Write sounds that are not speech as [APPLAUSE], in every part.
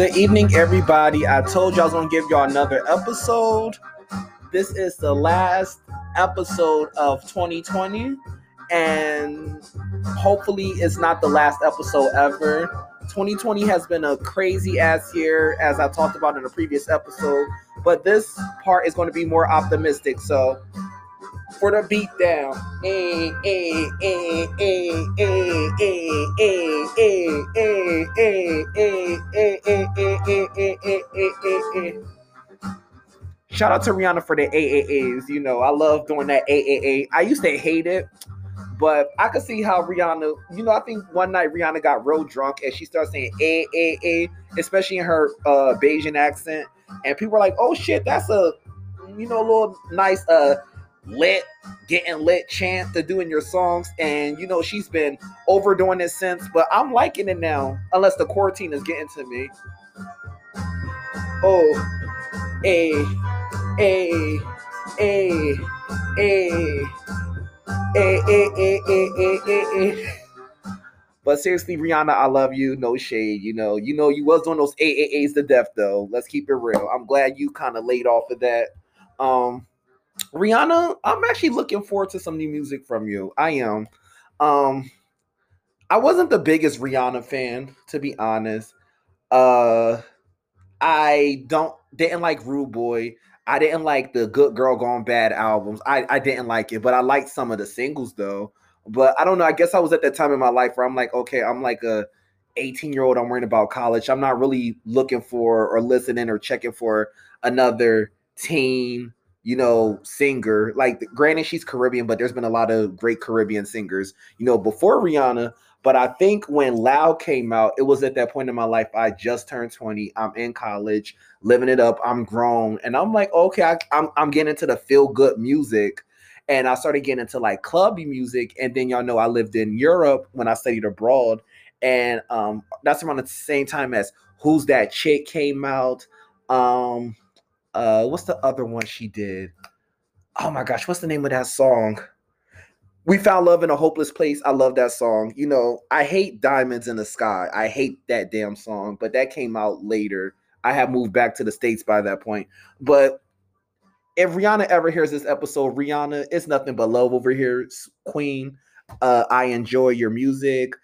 Good evening, everybody. I told y'all I was to give y'all another episode. This is the last episode of 2020, and hopefully, it's not the last episode ever. 2020 has been a crazy ass year, as I talked about in a previous episode, but this part is going to be more optimistic. So, for the beat down. A a a a a a a a a a a a a a Shout out to Rihanna for the AAAs. You know, I love doing that AAA. I used to hate it, but I could see how Rihanna, you know, I think one night Rihanna got real drunk and she started saying AAA, especially in her uh Bajan accent. And people were like, oh shit, that's a, you know, a little nice uh lit, getting lit chant to do in your songs. And you know, she's been overdoing it since, but I'm liking it now, unless the quarantine is getting to me. Oh, a, a, a, a, a, a, a, a, a, a. But seriously, Rihanna, I love you. No shade. You know, you know, you was doing those AAAs to death though. Let's keep it real. I'm glad you kind of laid off of that. Um, Rihanna, I'm actually looking forward to some new music from you. I am. Um I wasn't the biggest Rihanna fan, to be honest. Uh I don't didn't like Rude Boy. I didn't like the Good Girl Gone Bad albums. I, I didn't like it, but I liked some of the singles though. But I don't know. I guess I was at that time in my life where I'm like, okay, I'm like a 18 year old. I'm worrying about college. I'm not really looking for or listening or checking for another teen you know, singer. Like, granted, she's Caribbean, but there's been a lot of great Caribbean singers, you know, before Rihanna. But I think when Loud came out, it was at that point in my life. I just turned 20. I'm in college, living it up. I'm grown. And I'm like, okay, I, I'm, I'm getting into the feel good music. And I started getting into like clubby music. And then y'all know I lived in Europe when I studied abroad. And um, that's around the same time as Who's That Chick came out. Um, uh what's the other one she did? Oh my gosh, what's the name of that song? We found love in a hopeless place. I love that song. You know, I hate Diamonds in the Sky. I hate that damn song, but that came out later. I have moved back to the States by that point. But if Rihanna ever hears this episode, Rihanna, it's nothing but love over here, Queen. Uh, I enjoy your music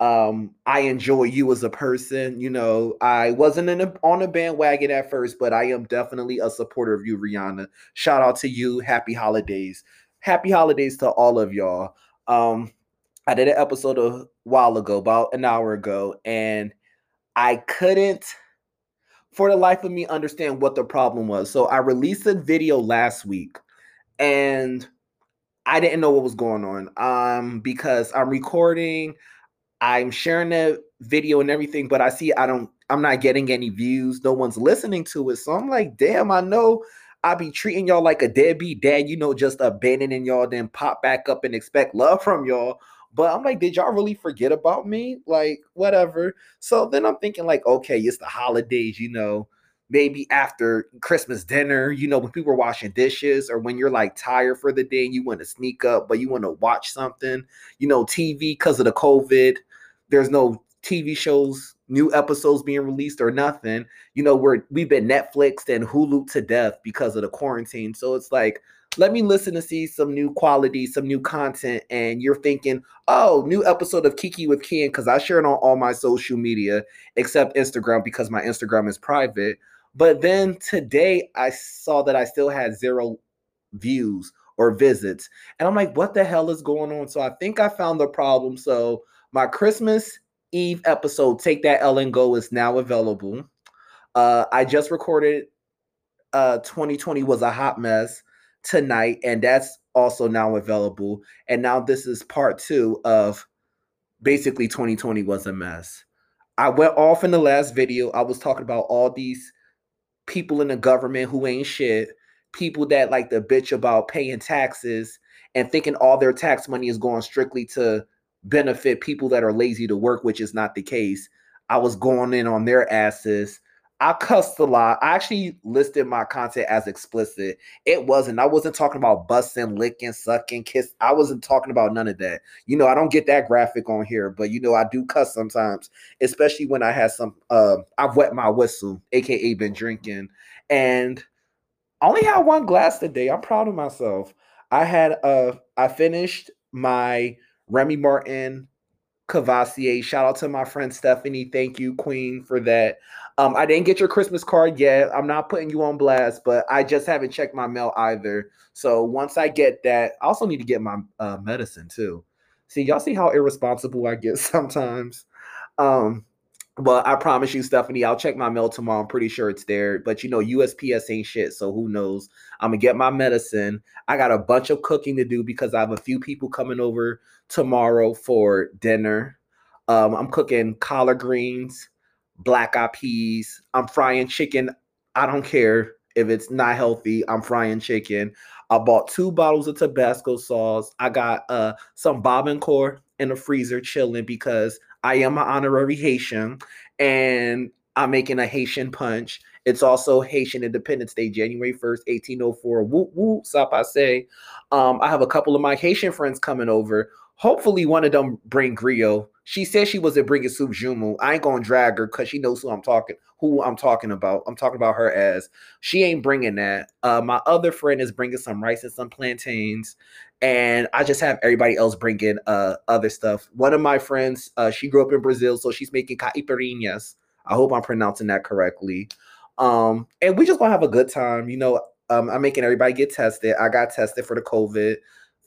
um i enjoy you as a person you know i wasn't in a, on a bandwagon at first but i am definitely a supporter of you rihanna. Shout out to you. Happy holidays. Happy holidays to all of y'all. Um i did an episode a while ago about an hour ago and i couldn't for the life of me understand what the problem was. So i released a video last week and i didn't know what was going on um because i'm recording I'm sharing the video and everything, but I see I don't, I'm not getting any views. No one's listening to it. So I'm like, damn, I know I be treating y'all like a deadbeat dad, you know, just abandoning y'all, then pop back up and expect love from y'all. But I'm like, did y'all really forget about me? Like, whatever. So then I'm thinking, like, okay, it's the holidays, you know maybe after Christmas dinner, you know, when people are washing dishes or when you're like tired for the day and you want to sneak up, but you want to watch something, you know, TV because of the COVID there's no TV shows, new episodes being released or nothing. You know, we're we've been Netflixed and Hulu to death because of the quarantine. So it's like, let me listen to see some new quality, some new content, and you're thinking, oh, new episode of Kiki with Ken because I share it on all my social media except Instagram because my Instagram is private. But then today I saw that I still had zero views or visits, and I'm like, what the hell is going on? So I think I found the problem. So my Christmas Eve episode, Take That L and Go, is now available. Uh, I just recorded uh 2020 was a hot mess tonight, and that's also now available. And now this is part two of basically 2020 was a mess. I went off in the last video. I was talking about all these people in the government who ain't shit, people that like to bitch about paying taxes and thinking all their tax money is going strictly to benefit people that are lazy to work, which is not the case. I was going in on their asses. I cussed a lot. I actually listed my content as explicit. It wasn't. I wasn't talking about busting, licking, sucking, kiss. I wasn't talking about none of that. You know, I don't get that graphic on here, but you know, I do cuss sometimes, especially when I had some uh I've wet my whistle, aka been drinking. And I only had one glass today. I'm proud of myself. I had uh I finished my Remy Martin Courvoisier. Shout out to my friend Stephanie. Thank you, Queen, for that. Um, I didn't get your Christmas card yet. I'm not putting you on blast, but I just haven't checked my mail either. So once I get that, I also need to get my uh, medicine too. See, y'all see how irresponsible I get [LAUGHS] sometimes. Um, but I promise you, Stephanie, I'll check my mail tomorrow. I'm pretty sure it's there. But you know, USPS ain't shit. So who knows? I'm gonna get my medicine. I got a bunch of cooking to do because I have a few people coming over tomorrow for dinner. Um, I'm cooking collard greens, black eyed peas. I'm frying chicken. I don't care if it's not healthy. I'm frying chicken. I bought two bottles of Tabasco sauce. I got uh some Barbancourt in the freezer chilling because I am an honorary Haitian and I'm making a Haitian punch. It's also Haitian Independence Day, January 1st, 1804. Woo woo, say. Um, I have a couple of my Haitian friends coming over. Hopefully, one of them bring griot. She said she wasn't bringing soup joumou. I ain't gonna drag her because she knows who I'm talking, who I'm talking about. I'm talking about her as she ain't bringing that. Uh, my other friend is bringing some rice and some plantains, and I just have everybody else bringing uh, other stuff. One of my friends, uh, she grew up in Brazil, so she's making caipirinhas. I hope I'm pronouncing that correctly. Um, and we just gonna have a good time. You know, um, I'm making everybody get tested. I got tested for the COVID.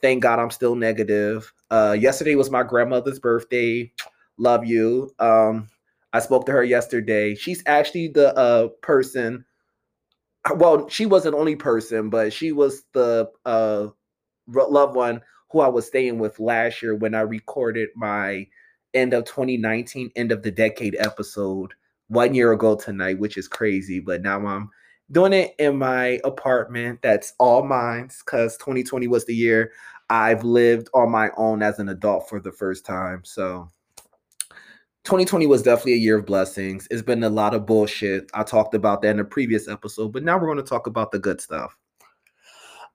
Thank God I'm still negative. Uh, yesterday was my grandmother's birthday. Love you. Um, I spoke to her yesterday. She's actually the uh, person. Well, she was an only person, but she was the uh, loved one who I was staying with last year when I recorded my end of 2019, end of the decade episode one year ago tonight, which is crazy. But now I'm doing it in my apartment that's all mine because 2020 was the year I've lived on my own as an adult for the first time. So 2020 was definitely a year of blessings. It's been a lot of bullshit. I talked about that in a previous episode, but now we're going to talk about the good stuff.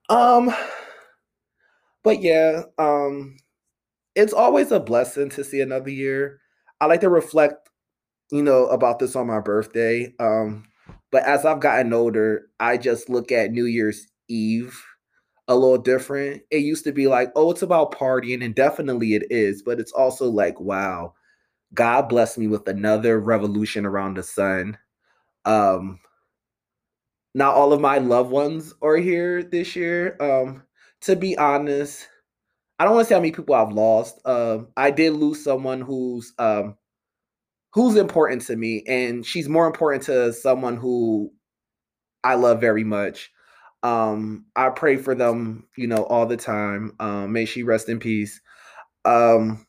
Um but yeah, um, it's always a blessing to see another year. I like to reflect, you know, about this on my birthday. Um, but as I've gotten older, I just look at New Year's Eve a little different. It used to be like, oh, it's about partying, and definitely it is, but it's also like, wow, God bless me with another revolution around the sun. Um, not all of my loved ones are here this year. Um, to be honest, I don't want to say how many people I've lost. Um, I did lose someone who's um, who's important to me, and she's more important to someone who I love very much. Um, I pray for them, you know, all the time. Um, may she rest in peace. Um,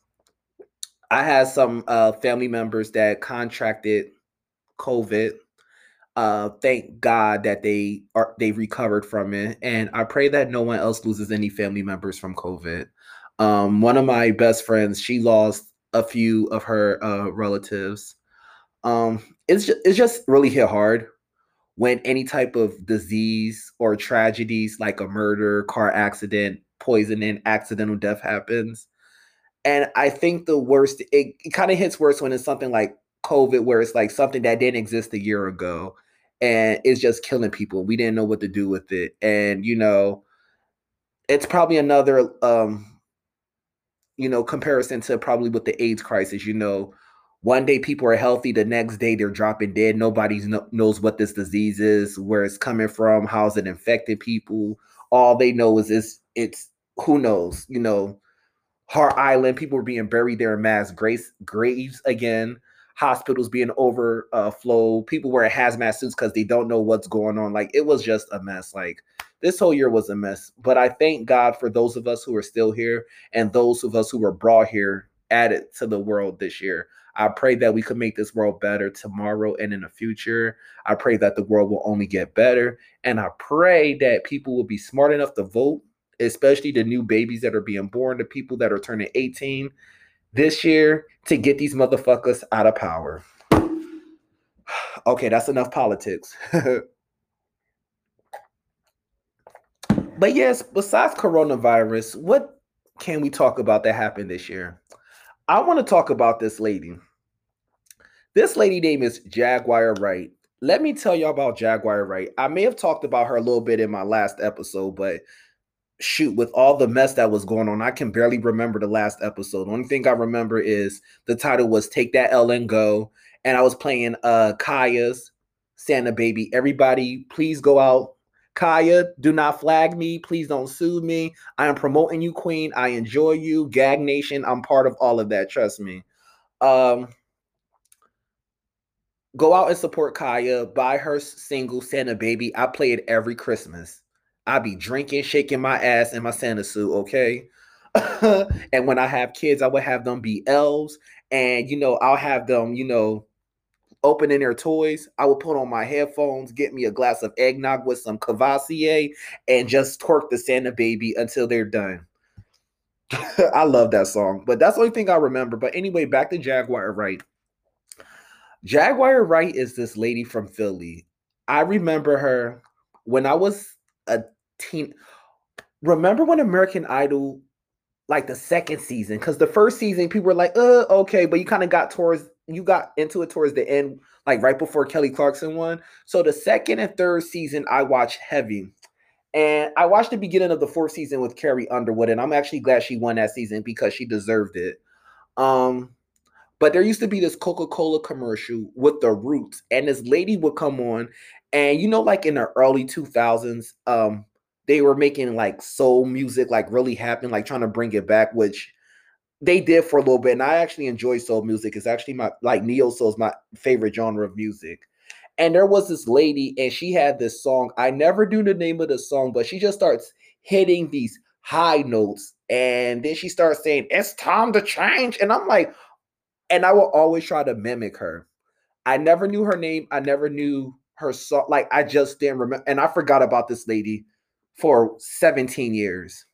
I had some uh, family members that contracted COVID uh, thank God that they are they recovered from it, and I pray that no one else loses any family members from COVID. Um, one of my best friends, she lost a few of her uh, relatives. Um, it's just, it's just really hit hard when any type of disease or tragedies like a murder, car accident, poisoning, accidental death happens. And I think the worst, it, it kind of hits worse when it's something like COVID, where it's like something that didn't exist a year ago and it's just killing people. We didn't know what to do with it. And you know, it's probably another um you know, comparison to probably with the AIDS crisis, you know, one day people are healthy, the next day they're dropping dead. Nobody knows what this disease is, where it's coming from, how's it infected people. All they know is it's it's who knows, you know, Hart Island, people were being buried there in mass grace graves again hospitals being overflow, uh, people wearing hazmat suits because they don't know what's going on. Like it was just a mess. Like this whole year was a mess. But I thank God for those of us who are still here and those of us who were brought here added to the world this year. I pray that we could make this world better tomorrow and in the future. I pray that the world will only get better. And I pray that people will be smart enough to vote, especially the new babies that are being born, the people that are turning 18 this year to get these motherfuckers out of power. [SIGHS] Okay, that's enough politics. [LAUGHS] but yes, besides coronavirus, what can we talk about that happened this year? I want to talk about this lady. This lady name is Jaguar Wright. Let me tell y'all about Jaguar Wright. I may have talked about her a little bit in my last episode, but shoot, with all the mess that was going on, I can barely remember the last episode. The only thing I remember is the title was Take That L and Go. And I was playing uh Kaya's Santa Baby. Everybody, please go out. Kaya, do not flag me. Please don't sue me. I am promoting you, Queen. I enjoy you. Gag Nation. I'm part of all of that. Trust me. Um, go out and support Kaya. Buy her single Santa Baby. I play it every Christmas. I be drinking, shaking my ass in my Santa suit, okay? [LAUGHS] and when I have kids, I would have them be elves. And, you know, I'll have them, you know, opening their toys. I would put on my headphones, get me a glass of eggnog with some Courvoisier, and just twerk the Santa baby until they're done. [LAUGHS] I love that song, but that's the only thing I remember. But anyway, back to Jaguar Wright. Jaguar Wright is this lady from Philly. I remember her when I was a teen. Remember when American Idol, like the second season, because the first season people were like, "Uh, okay," but you kind of got towards you got into it towards the end, like right before Kelly Clarkson won. So the second and third season, I watched heavy. And I watched the beginning of the fourth season with Carrie Underwood, and I'm actually glad she won that season because she deserved it. Um, but there used to be this Coca-Cola commercial with the roots, and this lady would come on, and you know, like in the early 2000s, um, they were making like soul music, like really happening, like trying to bring it back, which they did for a little bit. And I actually enjoy soul music. It's actually my like neo soul is my favorite genre of music. And there was this lady, and she had this song. I never do the name of the song, but she just starts hitting these high notes. And then she starts saying, It's time to change. And I'm like, and I will always try to mimic her. I never knew her name. I never knew her song. Like I just didn't remember. And I forgot about this lady for 17 years.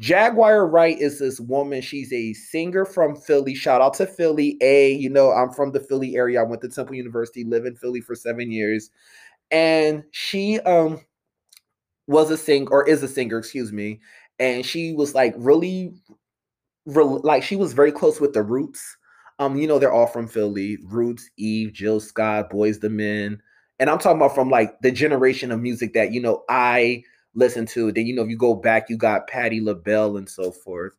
Jaguar Wright is this woman. She's a singer from Philly. Shout out to Philly. A, you know, I'm from the Philly area. I went to Temple University, live in Philly for seven years. And she um was a singer or is a singer, excuse me. And she was like really, really like she was very close with the roots. Um, you know, they're all from Philly. Roots, Eve, Jill Scott, Boyz II Men. And I'm talking about from like the generation of music that, you know, I listen to. Then you know, if you go back, you got Patti LaBelle and so forth.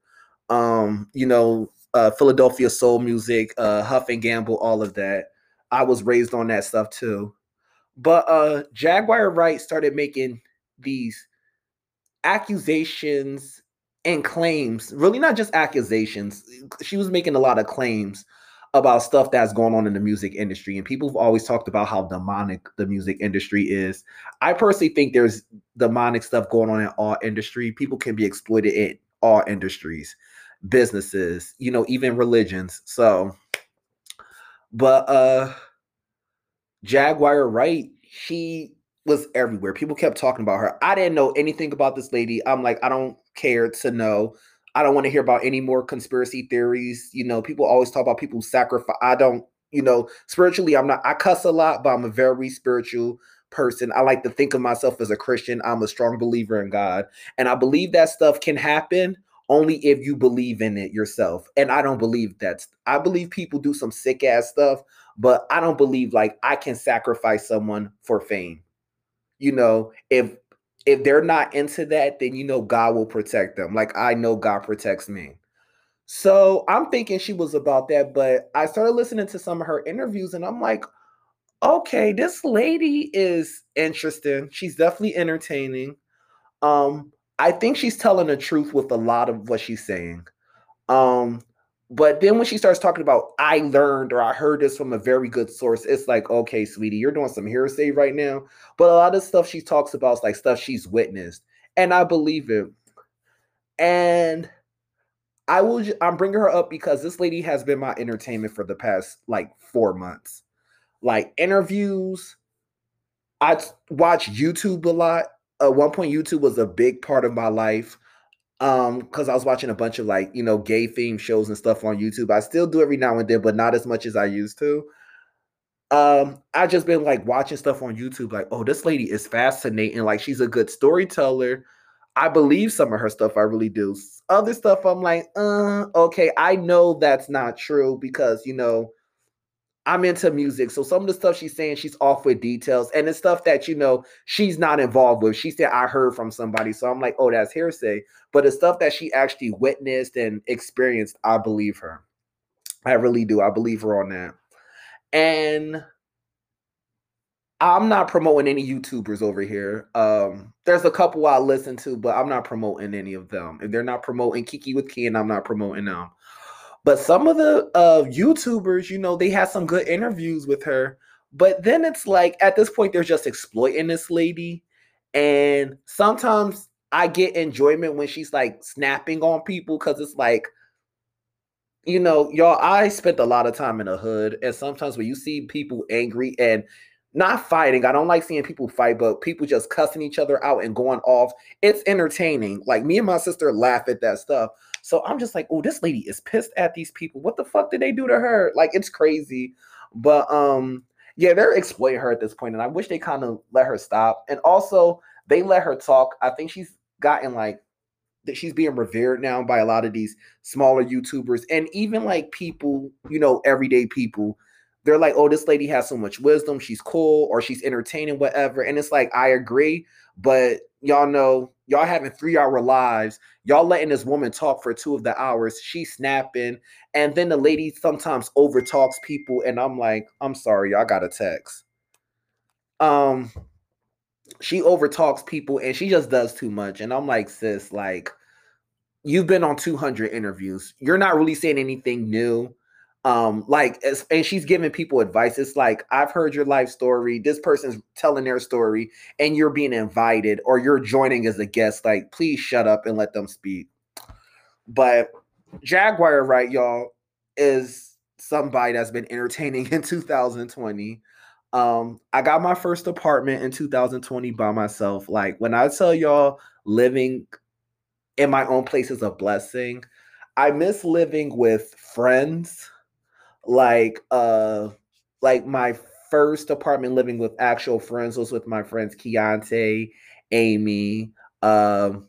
Um, you know, uh, Philadelphia soul music, uh, Huff and Gamble, all of that. I was raised on that stuff too. But uh, Jaguar Wright started making these accusations and claims, really not just accusations. She was making a lot of claims about stuff that's going on in the music industry. And people have always talked about how demonic the music industry is. I personally think there's demonic stuff going on in all industry. People can be exploited in all industries, businesses, you know, even religions. So, but uh Jaguar Wright, she was everywhere. People kept talking about her. I didn't know anything about this lady. I'm like, I don't care to know. I don't want to hear about any more conspiracy theories. You know, people always talk about people sacrifice. I don't, you know, spiritually, I'm not, I cuss a lot, but I'm a very spiritual person. I like to think of myself as a Christian. I'm a strong believer in God. And I believe that stuff can happen only if you believe in it yourself. And I don't believe that. I believe people do some sick ass stuff, but I don't believe like I can sacrifice someone for fame. You know, if if they're not into that, then you know God will protect them. Like I know God protects me. So I'm thinking she was about that, but I started listening to some of her interviews and I'm like, okay, this lady is interesting. She's definitely entertaining. Um, I think she's telling the truth with a lot of what she's saying. Um, but then when she starts talking about I learned or I heard this from a very good source, it's like, okay, sweetie, you're doing some hearsay right now. But a lot of stuff she talks about is like stuff she's witnessed. And I believe it. And I will I'm bringing her up because this lady has been my entertainment for the past like 4 months. Like interviews, I watch YouTube a lot. At one point YouTube was a big part of my life um because i was watching a bunch of like you know gay theme shows and stuff on youtube i still do every now and then but not as much as i used to um, I just been like watching stuff on YouTube, like, oh, this lady is fascinating. Like, she's a good storyteller. I believe some of her stuff. I really do. Other stuff, I'm like, uh, okay, I know that's not true because you know I'm into music. So some of the stuff she's saying, she's off with details, and it's stuff that you know she's not involved with. She said I heard from somebody, so I'm like, oh, that's hearsay. But the stuff that she actually witnessed and experienced, I believe her. I really do. I believe her on that. And I'm not promoting any YouTubers over here. Um, there's a couple I listen to, but I'm not promoting any of them. If they're not promoting Kiki with Ken, I'm not promoting them. But some of the uh, YouTubers, you know, they had some good interviews with her. But then it's like at this point, they're just exploiting this lady. And sometimes I get enjoyment when she's like snapping on people because it's like, you know, y'all, I spent a lot of time in the hood. And sometimes when you see people angry and not fighting. I don't like seeing people fight, but people just cussing each other out and going off. It's entertaining. Like me and my sister laugh at that stuff. So I'm just like, oh, this lady is pissed at these people. What the fuck did they do to her? Like it's crazy. But um, yeah, they're exploiting her at this point, and I wish they kind of let her stop. And also, they let her talk. I think she's gotten like that she's being revered now by a lot of these smaller YouTubers and even like people, you know, everyday people they're like, oh, this lady has so much wisdom. She's cool or she's entertaining, whatever. And it's like, I agree. But y'all know, y'all having three hour lives. Y'all letting this woman talk for two of the hours. She's snapping. And then the lady sometimes overtalks people. And I'm like, I'm sorry, y'all got a text. Um, she overtalks people and she just does too much. And I'm like, sis, like, you've been on 200 interviews. You're not really saying anything new um like and she's giving people advice. It's like i've heard your life story. This person's telling their story and you're being invited or you're joining as a guest. Like please shut up and let them speak. But Jaguar Wright y'all is somebody that's been entertaining [LAUGHS] in 2020 um i got my first apartment in 2020 by myself. Like when i tell y'all living in my own place is a blessing i miss living with friends like uh like my first apartment living with actual friends was with my friends Keontae, Amy, um,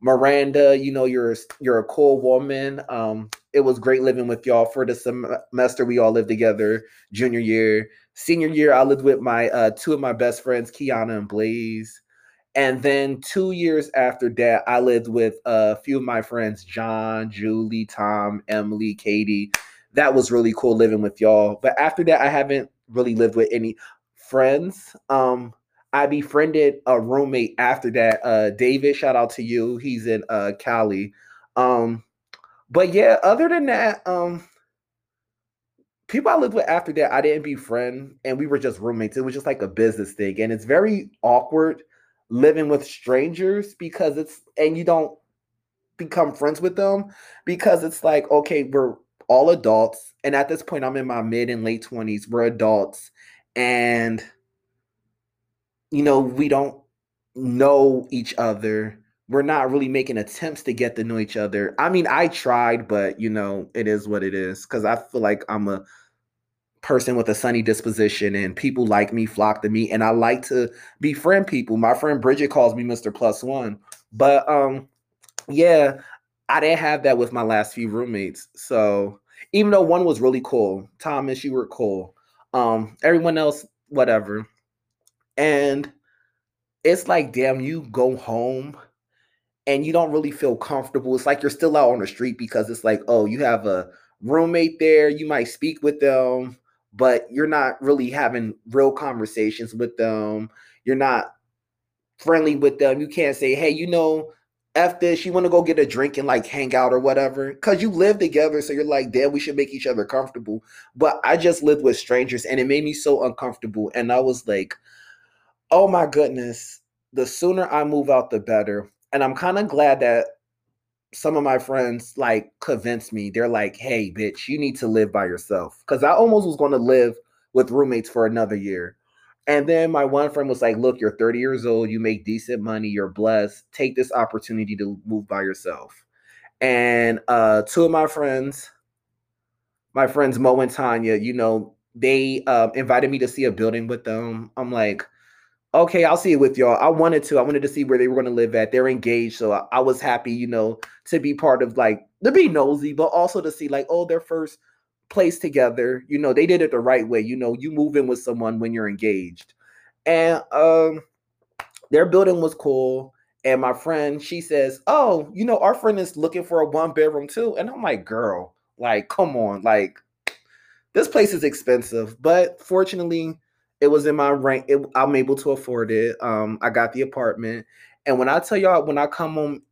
Miranda. You know, you're you're a cool woman. Um, it was great living with y'all for the semester. We all lived together. Junior year, senior year, I lived with my uh, two of my best friends, Kiana and Blaze. And then two years after that, I lived with a few of my friends, John, Julie, Tom, Emily, Katie that was really cool living with y'all. But after that, I haven't really lived with any friends. Um, I befriended a roommate after that. Uh, David, shout out to you. He's in uh Cali. Um, but yeah, other than that, um, people I lived with after that, I didn't befriend, and we were just roommates. It was just like a business thing, and it's very awkward living with strangers because it's and you don't become friends with them because it's like okay, we're all adults. And at this point, I'm in my mid and late 20s. We're adults. And, you know, we don't know each other. We're not really making attempts to get to know each other. I mean, I tried, but, you know, it is what it is. Because I feel like I'm a person with a sunny disposition and people like me, flock to me. And I like to befriend people. My friend Bridget calls me Mr. Plus One. But, um, yeah, I didn't have that with my last few roommates. So even though one was really cool, Thomas, you were cool. Um, everyone else, whatever. And it's like, damn, you go home and you don't really feel comfortable. It's like you're still out on the street because it's like, oh, you have a roommate there, you might speak with them, but you're not really having real conversations with them. You're not friendly with them. You can't say, hey, you know, F this, you want to go get a drink and like hang out or whatever. Cause you live together. So you're like, damn, we should make each other comfortable. But I just lived with strangers and it made me so uncomfortable. And I was like, oh my goodness, the sooner I move out, the better. And I'm kind of glad that some of my friends like convinced me. They're like, hey, bitch, you need to live by yourself. Cause I almost was going to live with roommates for another year. And then my one friend was like, Look, you're 30 years old, you make decent money, you're blessed. Take this opportunity to move by yourself. And uh, two of my friends, my friends Mo and Tanya, you know, they um, invited me to see a building with them. I'm like, okay, I'll see it with y'all. I wanted to. I wanted to see where they were going to live at. They're engaged, so I, I, was happy, you know, to be part of like to be nosy, but also to see like, oh, their first place together. You know, they did it the right way. You know, you move in with someone when you're engaged, and um, their building was cool. And my friend, she says, "Oh, you know, our friend is looking for a one bedroom too." And I'm like, "Girl, like, come on, like." This place is expensive, but fortunately, it was in my rank. It, I'm able to afford it. Um, I got the apartment, and when I tell y'all, when I come home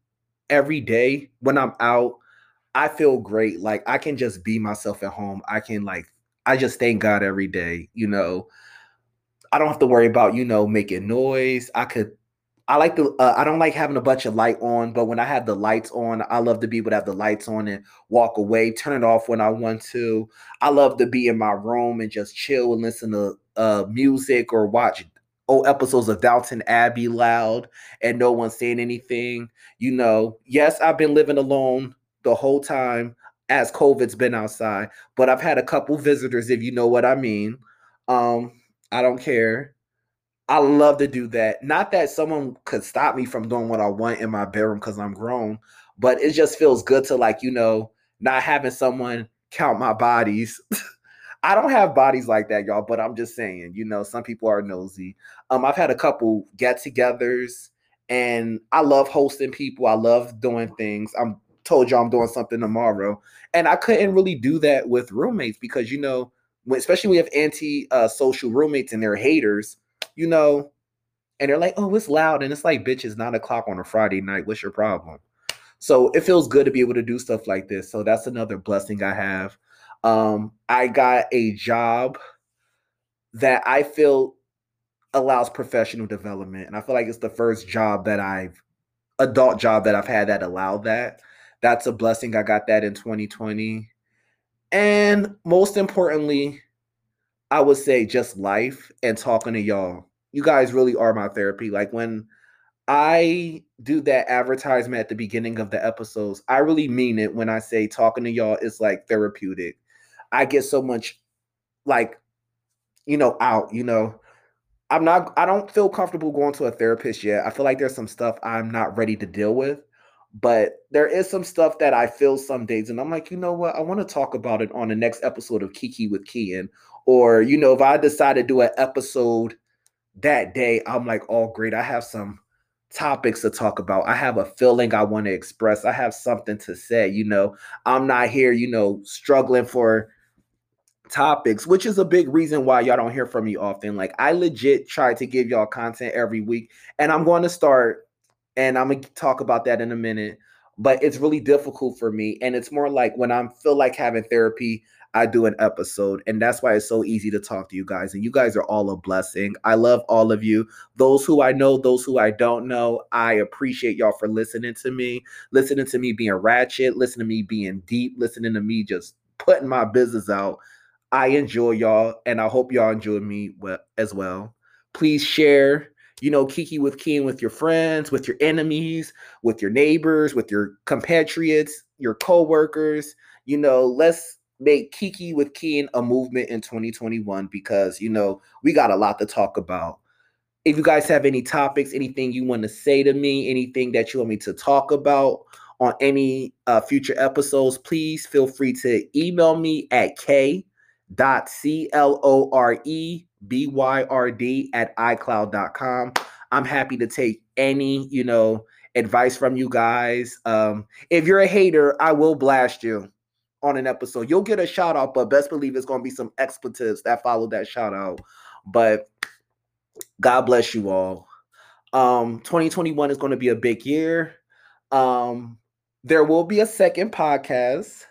every day, when I'm out, I feel great. Like I can just be myself at home. I can like, I just thank God every day. You know, I don't have to worry about you know making noise. I could I like the uh, I don't like having a bunch of light on, but when I have the lights on, I love to be able to have the lights on and walk away, turn it off when I want to. I love to be in my room and just chill and listen to uh, music or watch old episodes of Downton Abbey loud and no one saying anything. You know, yes, I've been living alone the whole time as COVID's been outside, but I've had a couple visitors, if you know what I mean. Um, I don't care. I love to do that. Not that someone could stop me from doing what I want in my bedroom because I'm grown, but it just feels good to like, you know, not having someone count my bodies. [LAUGHS] I don't have bodies like that, y'all, but I'm just saying, you know, some people are nosy. Um, I've had a couple get-togethers and I love hosting people. I love doing things. I'm told y'all I'm doing something tomorrow. And I couldn't really do that with roommates because you know, especially when we have anti-social uh, roommates and they're haters you know, and they're like, oh, it's loud. And it's like, bitch, it's nine o'clock on a Friday night. What's your problem? So it feels good to be able to do stuff like this. So that's another blessing I have. Um, I got a job that I feel allows professional development. And I feel like it's the first job that I've adult job that I've had that allowed that. That's a blessing. I got that in 2020. And most importantly, I would say just life and talking to y'all. You guys really are my therapy. Like when I do that advertisement at the beginning of the episodes, I really mean it when I say talking to y'all is like therapeutic. I get so much like you know out, you know. I'm not I don't feel comfortable going to a therapist yet. I feel like there's some stuff I'm not ready to deal with. But there is some stuff that I feel some days, and I'm like, you know what? I want to talk about it on the next episode of Kiki with Kian or, you know, if I decide to do an episode that day, I'm like, oh, great. I have some topics to talk about. I have a feeling I want to express. I have something to say. You know, I'm not here, you know, struggling for topics, which is a big reason why y'all don't hear from me often. Like, I legit try to give y'all content every week, and I'm going to start, and I'm to talk about that in a minute. But it's really difficult for me. And it's more like when I feel like having therapy, I do an episode. And that's why it's so easy to talk to you guys. And you guys are all a blessing. I love all of you. Those who I know, those who I don't know, I appreciate y'all for listening to me, listening to me being ratchet, listening to me being deep, listening to me just putting my business out. I enjoy y'all, and I hope y'all enjoy me as well. Please share, you know, Kiki with Kian with your friends, with your enemies, with your neighbors, with your compatriots, your co-workers. You know, let's make Kiki with Kian a movement in 2021 because you know we got a lot to talk about. If you guys have any topics, anything you want to say to me, anything that you want me to talk about on any uh, future episodes, please feel free to email me at k dot c l o r e b y r d at icloud.com. I'm happy to take any, you know, advice from you guys. Um, if you're a hater, I will blast you on an episode. You'll get a shout out, but best believe it's going to be some expletives that follow that shout out. But God bless you all. Um, 2021 is going to be a big year. Um, there will be a second podcast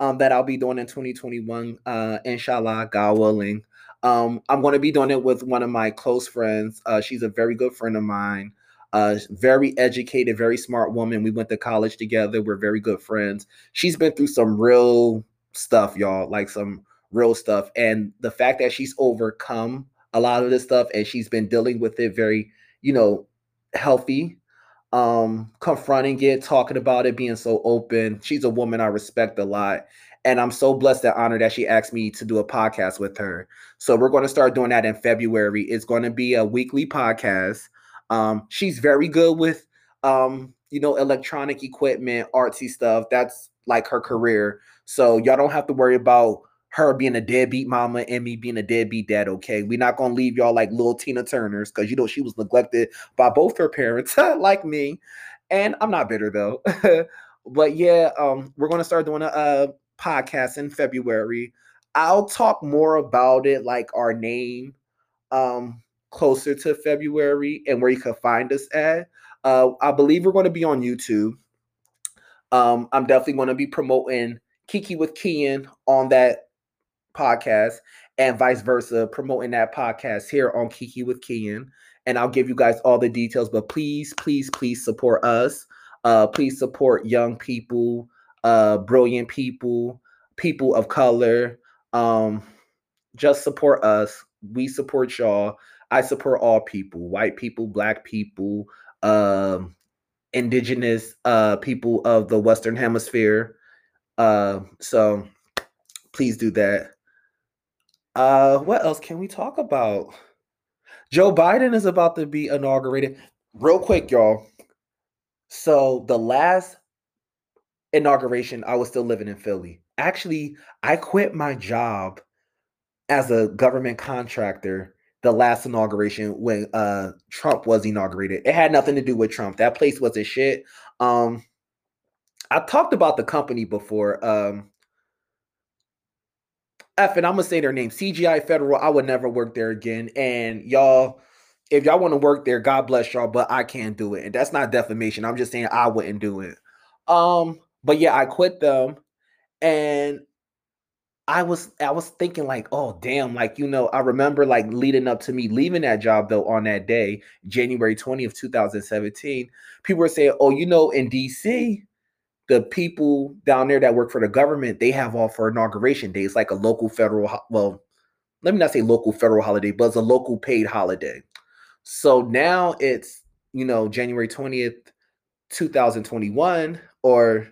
um, that I'll be doing in 2021. Uh, inshallah, God willing. Um, I'm going to be doing it with one of my close friends. Uh, she's a very good friend of mine uh, very educated, very smart woman. We went to college together. We're very good friends. She's been through some real stuff, y'all, like some real stuff. And the fact that she's overcome a lot of this stuff and she's been dealing with it very, you know, healthy, um, confronting it, talking about it, being so open. She's a woman I respect a lot. And I'm so blessed and honored that she asked me to do a podcast with her. So we're going to start doing that in February. It's going to be a weekly podcast. Um, she's very good with um, you know, electronic equipment, artsy stuff. That's like her career. So y'all don't have to worry about her being a deadbeat mama and me being a deadbeat dad. Okay, we're not gonna leave y'all like little Tina Turners because you know she was neglected by both her parents, [LAUGHS] like me. And I'm not bitter though. [LAUGHS] but yeah, um, we're gonna start doing a, a podcast in February. I'll talk more about it, like our name, um, closer to February and where you can find us at. Uh, I believe we're going to be on YouTube. Um, I'm definitely going to be promoting Kiki with Kian on that podcast and vice versa, promoting that podcast here on Kiki with Kian. And I'll give you guys all the details, but please, please, please support us. Uh, please support young people, uh, brilliant people, people of color. Um, just support us. We support y'all. I support all people, white people, black people, um, indigenous uh, people of the Western Hemisphere. Uh, so please do that. Uh, what else can we talk about? Joe Biden is about to be inaugurated. Real quick, y'all. So the last inauguration, I was still living in Philly. Actually, I quit my job as a government contractor the last inauguration when uh Trump was inaugurated. It had nothing to do with Trump. That place was a shit. Um I talked about the company before. Um F and I'm gonna say their name, CGI Federal. I would never work there again. And y'all, if y'all want to work there, God bless y'all, but I can't do it. And that's not defamation. I'm just saying I wouldn't do it. Um, but yeah, I quit them and I was I was thinking like, oh damn, like you know, I remember like leading up to me leaving that job though on that day, January 20th, 2017, people were saying, oh, you know, in DC, the people down there that work for the government, they have all for inauguration day. It's like a local federal, well, let me not say local federal holiday, but it's a local paid holiday. So now it's, you know, January 20th, 2021, or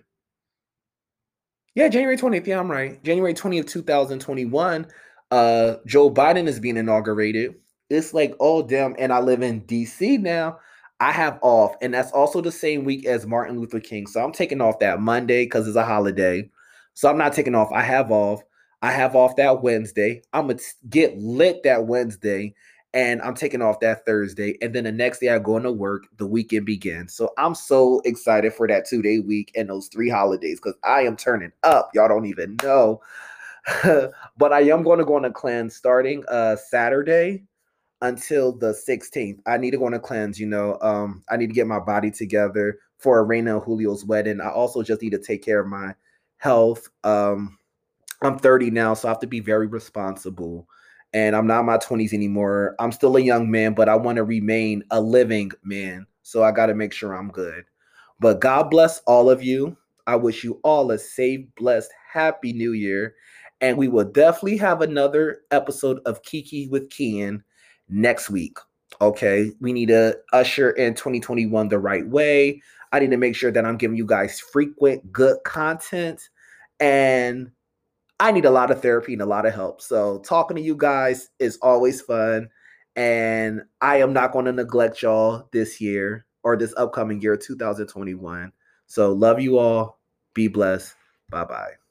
yeah, January 20th. Yeah, I'm right. January 20th, 2021. Uh, Joe Biden is being inaugurated. It's like, oh damn, and I live in DC now. I have off, and that's also the same week as Martin Luther King. So I'm taking off that Monday because it's a holiday. So I'm not taking off. I have off. I have off that Wednesday. I'm gonna get lit that Wednesday, and I'm taking off that Thursday. And then the next day I go into work, the weekend begins. So I'm so excited for that two day week and those three holidays because I am turning up. Y'all don't even know. [LAUGHS] but I am going to go on a cleanse starting uh Saturday until the 16th. I need to go on a cleanse, you know. Um, I need to get my body together for Arena and Julio's wedding. I also just need to take care of my health. Um, I'm 30 now, so I have to be very responsible and I'm not in my 20s anymore. I'm still a young man, but I want to remain a living man. So I got to make sure I'm good. But God bless all of you. I wish you all a safe, blessed, happy new year. And we will definitely have another episode of Kiki with Kian next week. Okay. We need to usher in 2021 the right way. I need to make sure that I'm giving you guys frequent, good content. And I need a lot of therapy and a lot of help. So talking to you guys is always fun. And I am not going to neglect y'all this year or this upcoming year, 2021. So love you all. Be blessed. Bye bye.